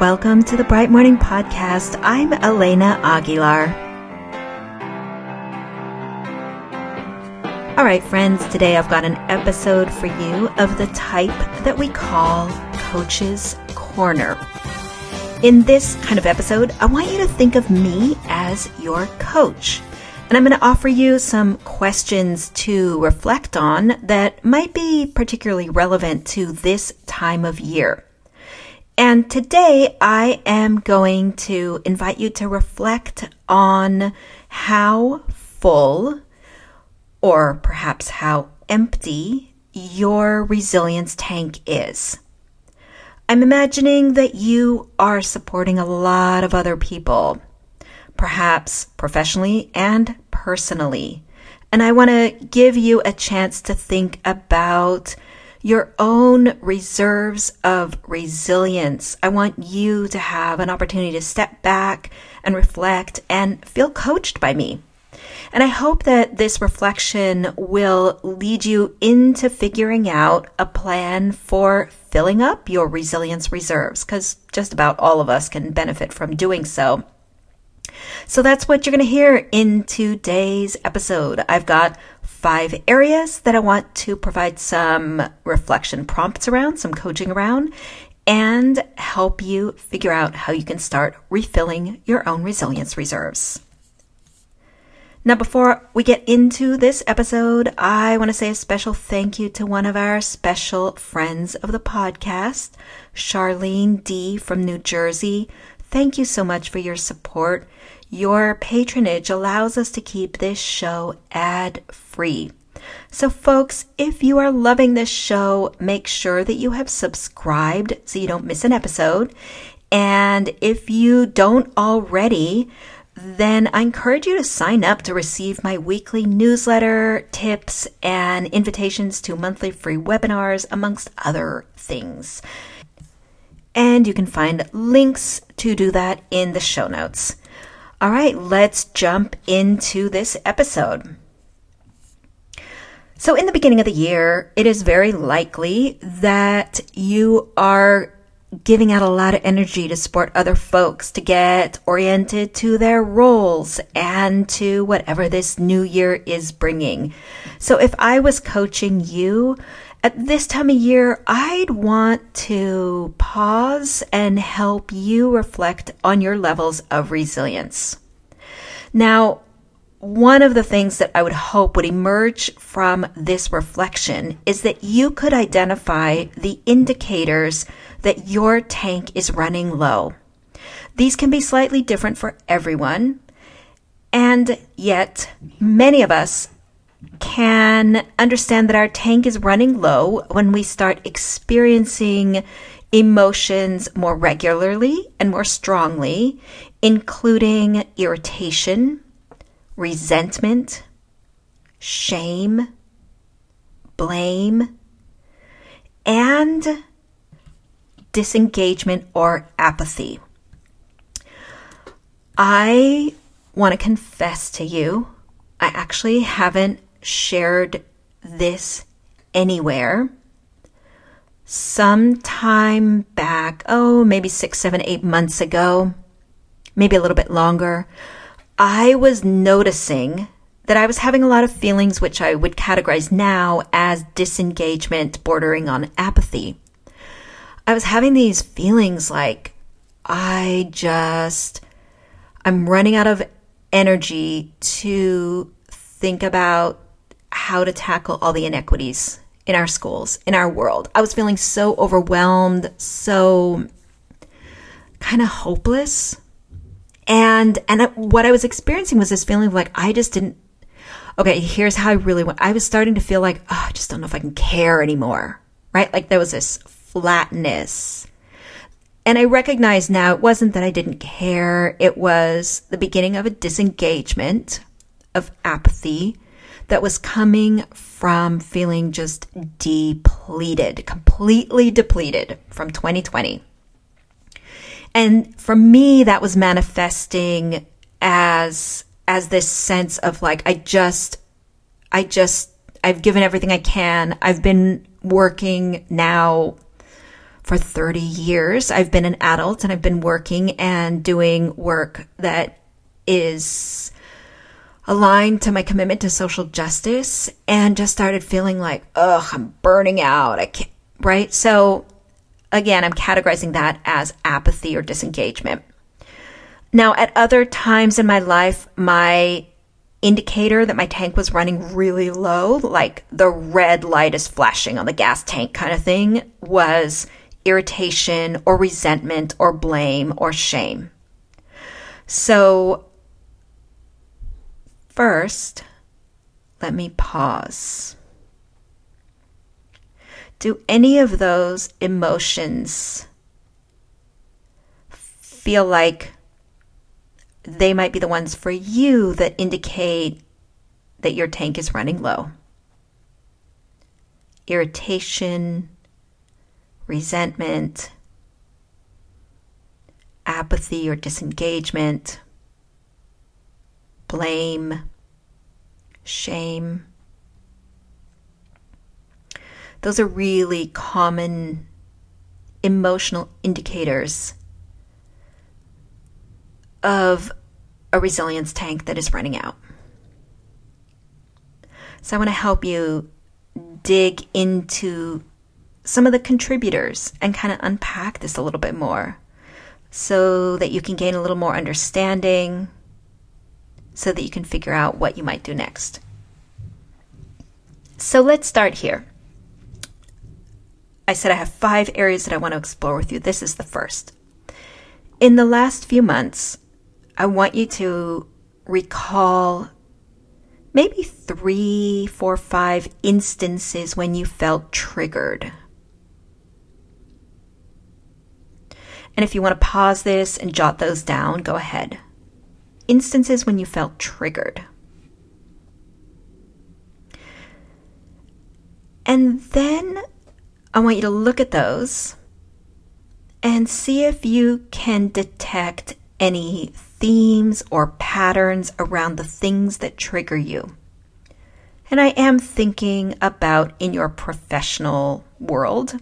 Welcome to the Bright Morning Podcast. I'm Elena Aguilar. All right, friends, today I've got an episode for you of the type that we call Coach's Corner. In this kind of episode, I want you to think of me as your coach. And I'm going to offer you some questions to reflect on that might be particularly relevant to this time of year. And today I am going to invite you to reflect on how full or perhaps how empty your resilience tank is. I'm imagining that you are supporting a lot of other people perhaps professionally and personally. And I want to give you a chance to think about your own reserves of resilience. I want you to have an opportunity to step back and reflect and feel coached by me. And I hope that this reflection will lead you into figuring out a plan for filling up your resilience reserves, because just about all of us can benefit from doing so. So that's what you're going to hear in today's episode. I've got five areas that I want to provide some reflection prompts around, some coaching around, and help you figure out how you can start refilling your own resilience reserves. Now, before we get into this episode, I want to say a special thank you to one of our special friends of the podcast, Charlene D. from New Jersey. Thank you so much for your support. Your patronage allows us to keep this show ad free. So, folks, if you are loving this show, make sure that you have subscribed so you don't miss an episode. And if you don't already, then I encourage you to sign up to receive my weekly newsletter, tips, and invitations to monthly free webinars, amongst other things. And you can find links to do that in the show notes. All right, let's jump into this episode. So, in the beginning of the year, it is very likely that you are giving out a lot of energy to support other folks to get oriented to their roles and to whatever this new year is bringing. So, if I was coaching you, at this time of year, I'd want to pause and help you reflect on your levels of resilience. Now, one of the things that I would hope would emerge from this reflection is that you could identify the indicators that your tank is running low. These can be slightly different for everyone, and yet many of us can understand that our tank is running low when we start experiencing emotions more regularly and more strongly, including irritation, resentment, shame, blame, and disengagement or apathy. I want to confess to you, I actually haven't shared this anywhere. Sometime back, oh, maybe six, seven, eight months ago, maybe a little bit longer, I was noticing that I was having a lot of feelings which I would categorize now as disengagement bordering on apathy. I was having these feelings like I just, I'm running out of energy to think about how to tackle all the inequities in our schools, in our world. I was feeling so overwhelmed, so kind of hopeless. And and what I was experiencing was this feeling of like I just didn't Okay, here's how I really went. I was starting to feel like, oh, I just don't know if I can care anymore. Right? Like there was this flatness. And I recognize now it wasn't that I didn't care, it was the beginning of a disengagement, of apathy, that was coming from feeling just depleted, completely depleted from 2020. And for me, that was manifesting as, as this sense of like, I just, I just, I've given everything I can. I've been working now for 30 years. I've been an adult and I've been working and doing work that is aligned to my commitment to social justice and just started feeling like, ugh, I'm burning out. I can't, right? So again, I'm categorizing that as apathy or disengagement. Now, at other times in my life, my indicator that my tank was running really low, like the red light is flashing on the gas tank kind of thing, was irritation or resentment or blame or shame. So First, let me pause. Do any of those emotions feel like they might be the ones for you that indicate that your tank is running low? Irritation, resentment, apathy or disengagement blame, shame. Those are really common emotional indicators of a resilience tank that is running out. So I want to help you dig into some of the contributors and kind of unpack this a little bit more so that you can gain a little more understanding so that you can figure out what you might do next. So let's start here. I said I have five areas that I want to explore with you. This is the first. In the last few months, I want you to recall maybe three, four, five instances when you felt triggered. And if you want to pause this and jot those down, go ahead instances when you felt triggered. And then I want you to look at those and see if you can detect any themes or patterns around the things that trigger you. And I am thinking about in your professional world.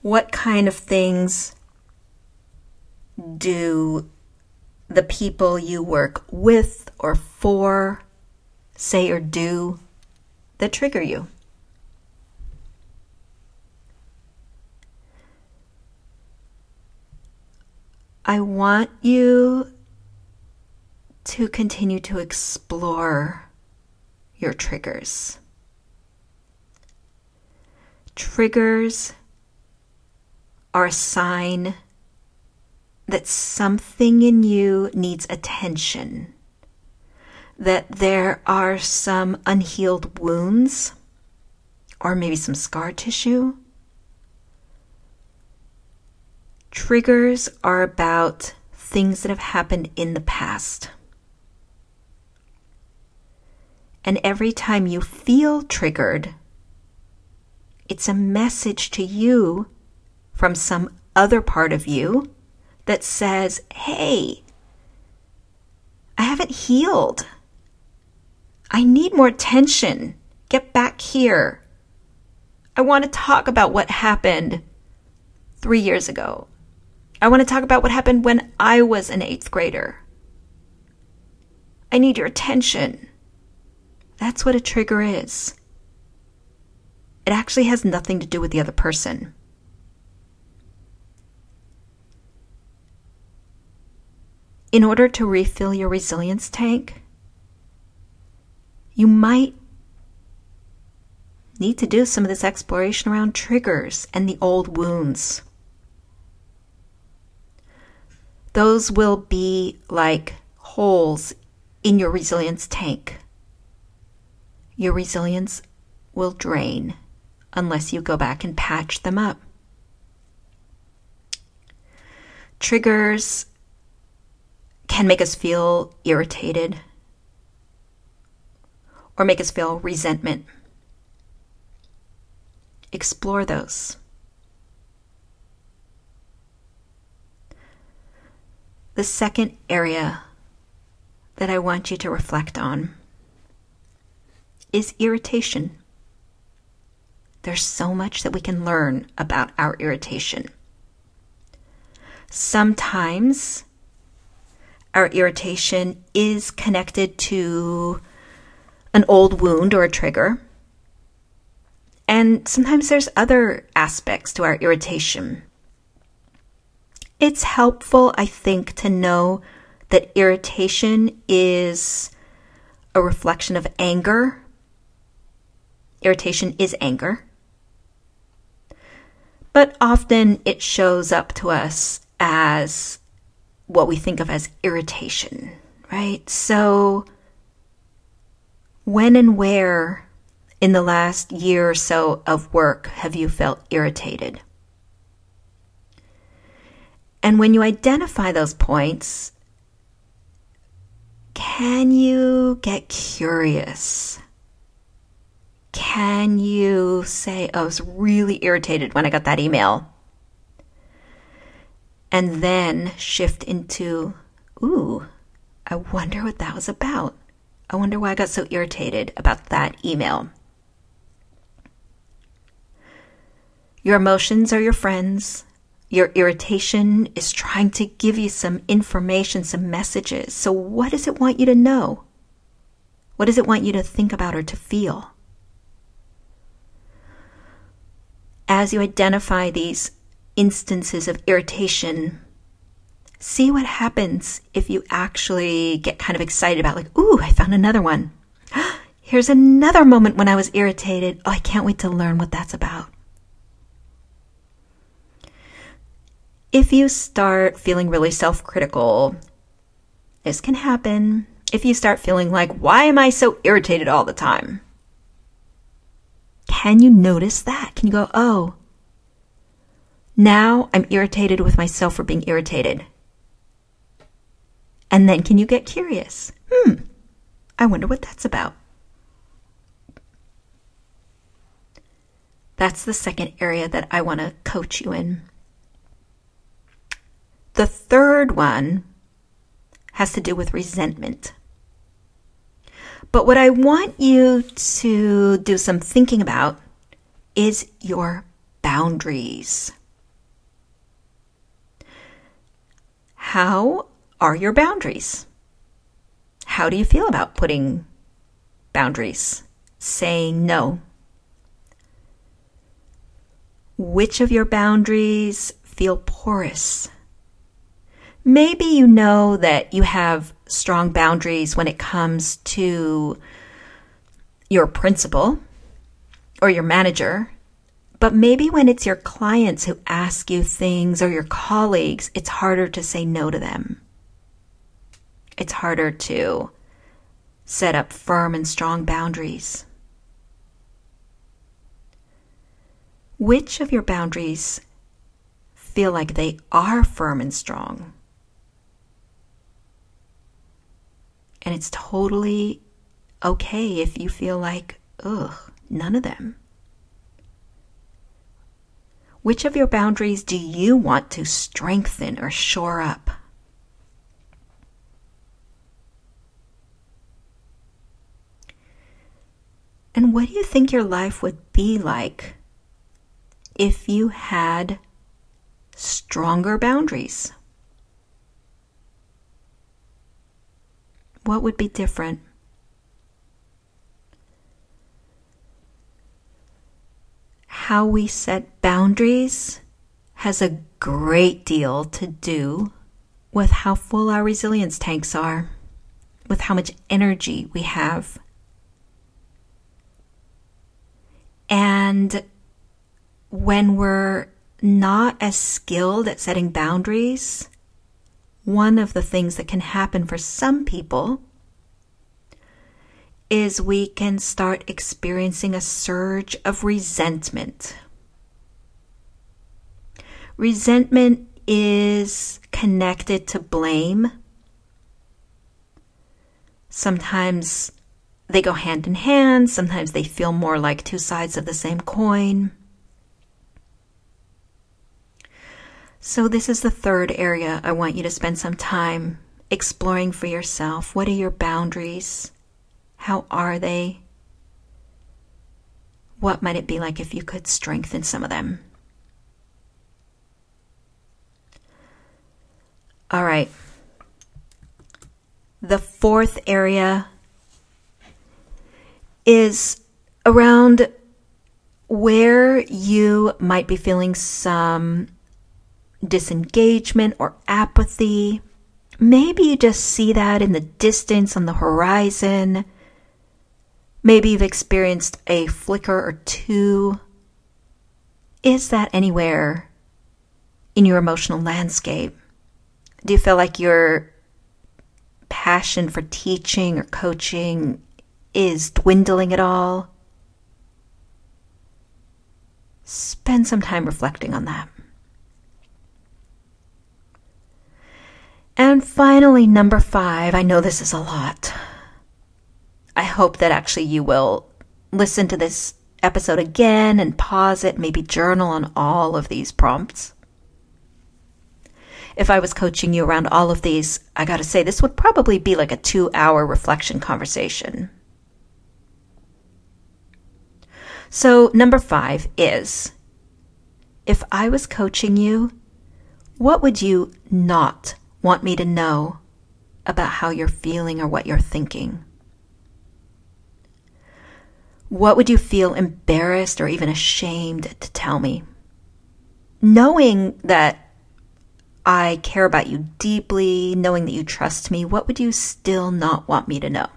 What kind of things do the people you work with or for say or do that trigger you? I want you to continue to explore your triggers. Triggers are a sign that something in you needs attention, that there are some unhealed wounds, or maybe some scar tissue. Triggers are about things that have happened in the past. And every time you feel triggered, it's a message to you from some other part of you that says, hey, I haven't healed. I need more attention. Get back here. I want to talk about what happened three years ago. I want to talk about what happened when I was an eighth grader. I need your attention. That's what a trigger is. It actually has nothing to do with the other person. In order to refill your resilience tank, you might need to do some of this exploration around triggers and the old wounds. Those will be like holes in your resilience tank. Your resilience will drain unless you go back and patch them up. Triggers can make us feel irritated or make us feel resentment. Explore those. The second area that I want you to reflect on is irritation. There's so much that we can learn about our irritation. Sometimes our irritation is connected to an old wound or a trigger. And sometimes there's other aspects to our irritation. It's helpful, I think, to know that irritation is a reflection of anger. Irritation is anger. But often it shows up to us as what we think of as irritation, right? So, when and where in the last year or so of work have you felt irritated? And when you identify those points, can you get curious? Can you say, oh, I was really irritated when I got that email? And then shift into, ooh, I wonder what that was about. I wonder why I got so irritated about that email. Your emotions are your friends. Your irritation is trying to give you some information, some messages. So, what does it want you to know? What does it want you to think about or to feel? As you identify these instances of irritation, see what happens if you actually get kind of excited about, like, ooh, I found another one. Here's another moment when I was irritated. Oh, I can't wait to learn what that's about. If you start feeling really self critical, this can happen. If you start feeling like, why am I so irritated all the time? Can you notice that? Can you go, oh, now I'm irritated with myself for being irritated? And then can you get curious? Hmm, I wonder what that's about. That's the second area that I want to coach you in. The third one has to do with resentment. But what I want you to do some thinking about is your boundaries. How are your boundaries? How do you feel about putting boundaries? Saying no? Which of your boundaries feel porous? Maybe you know that you have strong boundaries when it comes to your principal or your manager, but maybe when it's your clients who ask you things or your colleagues, it's harder to say no to them it's harder to set up firm and strong boundaries. Which of your boundaries feel like they are firm and strong? And it's totally okay if you feel like, ugh, none of them. Which of your boundaries do you want to strengthen or shore up? And what do you think your life would be like if you had stronger boundaries? What would be different? How we set boundaries has a great deal to do with how full our resilience tanks are, with how much energy we have. And when we're not as skilled at setting boundaries, one of the things that can happen for some people is we can start experiencing a surge of resentment. Resentment is connected to blame. Sometimes they go hand in hand. Sometimes they feel more like two sides of the same coin. So, this is the third area I want you to spend some time exploring for yourself. What are your boundaries? How are they? what might it be like if you could strengthen some of them? All right. The fourth area is around where you might be feeling some disengagement or apathy. Maybe you just see that in the distance on the horizon. Maybe you've experienced a flicker or two. Is that anywhere in your emotional landscape? Do you feel like your passion for teaching or coaching is dwindling at all? Spend some time reflecting on that. And finally, number five, I know this is a lot. I hope that actually you will listen to this episode again and pause it, maybe journal on all of these prompts. If I was coaching you around all of these, I gotta say, this would probably be like a two hour reflection conversation. So, number five is if I was coaching you, what would you not want me to know about how you're feeling or what you're thinking? What would you feel embarrassed or even ashamed to tell me? Knowing that I care about you deeply, knowing that you trust me, what would you still not want me to know?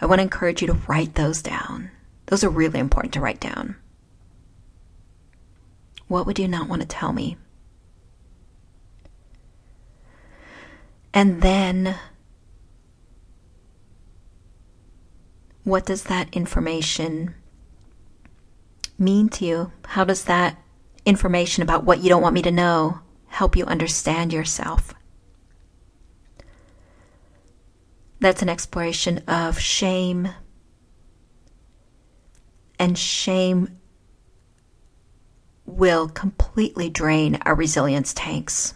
I want to encourage you to write those down. Those are really important to write down. What would you not want to tell me? And then, what does that information mean to you? How does that information about what you don't want me to know help you understand yourself? That's an exploration of shame. And shame will completely drain our resilience tanks.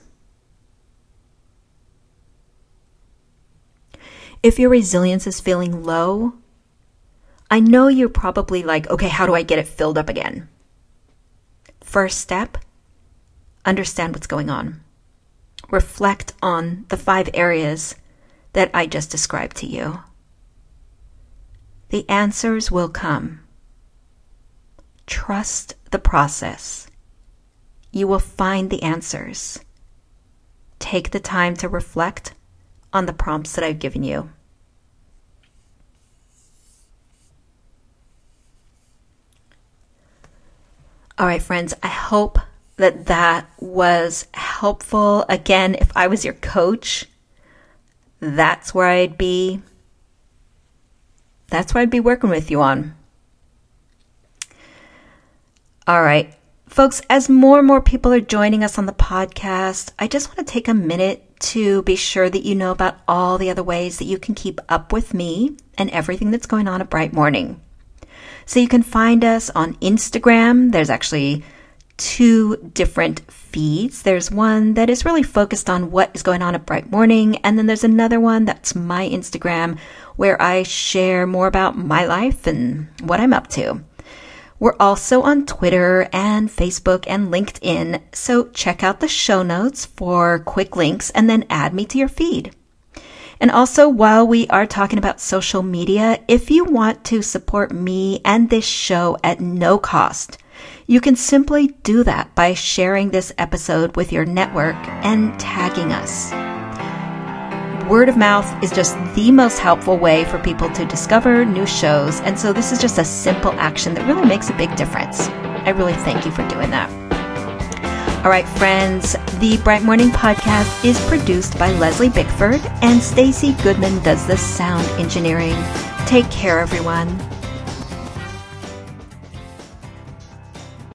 If your resilience is feeling low, I know you're probably like, okay, how do I get it filled up again? First step understand what's going on. Reflect on the five areas that I just described to you. The answers will come. Trust the process. You will find the answers. Take the time to reflect on the prompts that I've given you. All right, friends, I hope that that was helpful. Again, if I was your coach, that's where I'd be. That's what I'd be working with you on. All right. Folks, as more and more people are joining us on the podcast, I just want to take a minute to be sure that you know about all the other ways that you can keep up with me and everything that's going on at Bright Morning. So you can find us on Instagram. There's actually two different feeds. There's one that is really focused on what is going on at Bright Morning, and then there's another one that's my Instagram where I share more about my life and what I'm up to. We're also on Twitter and Facebook and LinkedIn, so check out the show notes for quick links and then add me to your feed. And also, while we are talking about social media, if you want to support me and this show at no cost, you can simply do that by sharing this episode with your network and tagging us. Word of mouth is just the most helpful way for people to discover new shows, and so this is just a simple action that really makes a big difference. I really thank you for doing that. All right, friends, the Bright Morning podcast is produced by Leslie Bickford, and Stacy Goodman does the sound engineering. Take care, everyone.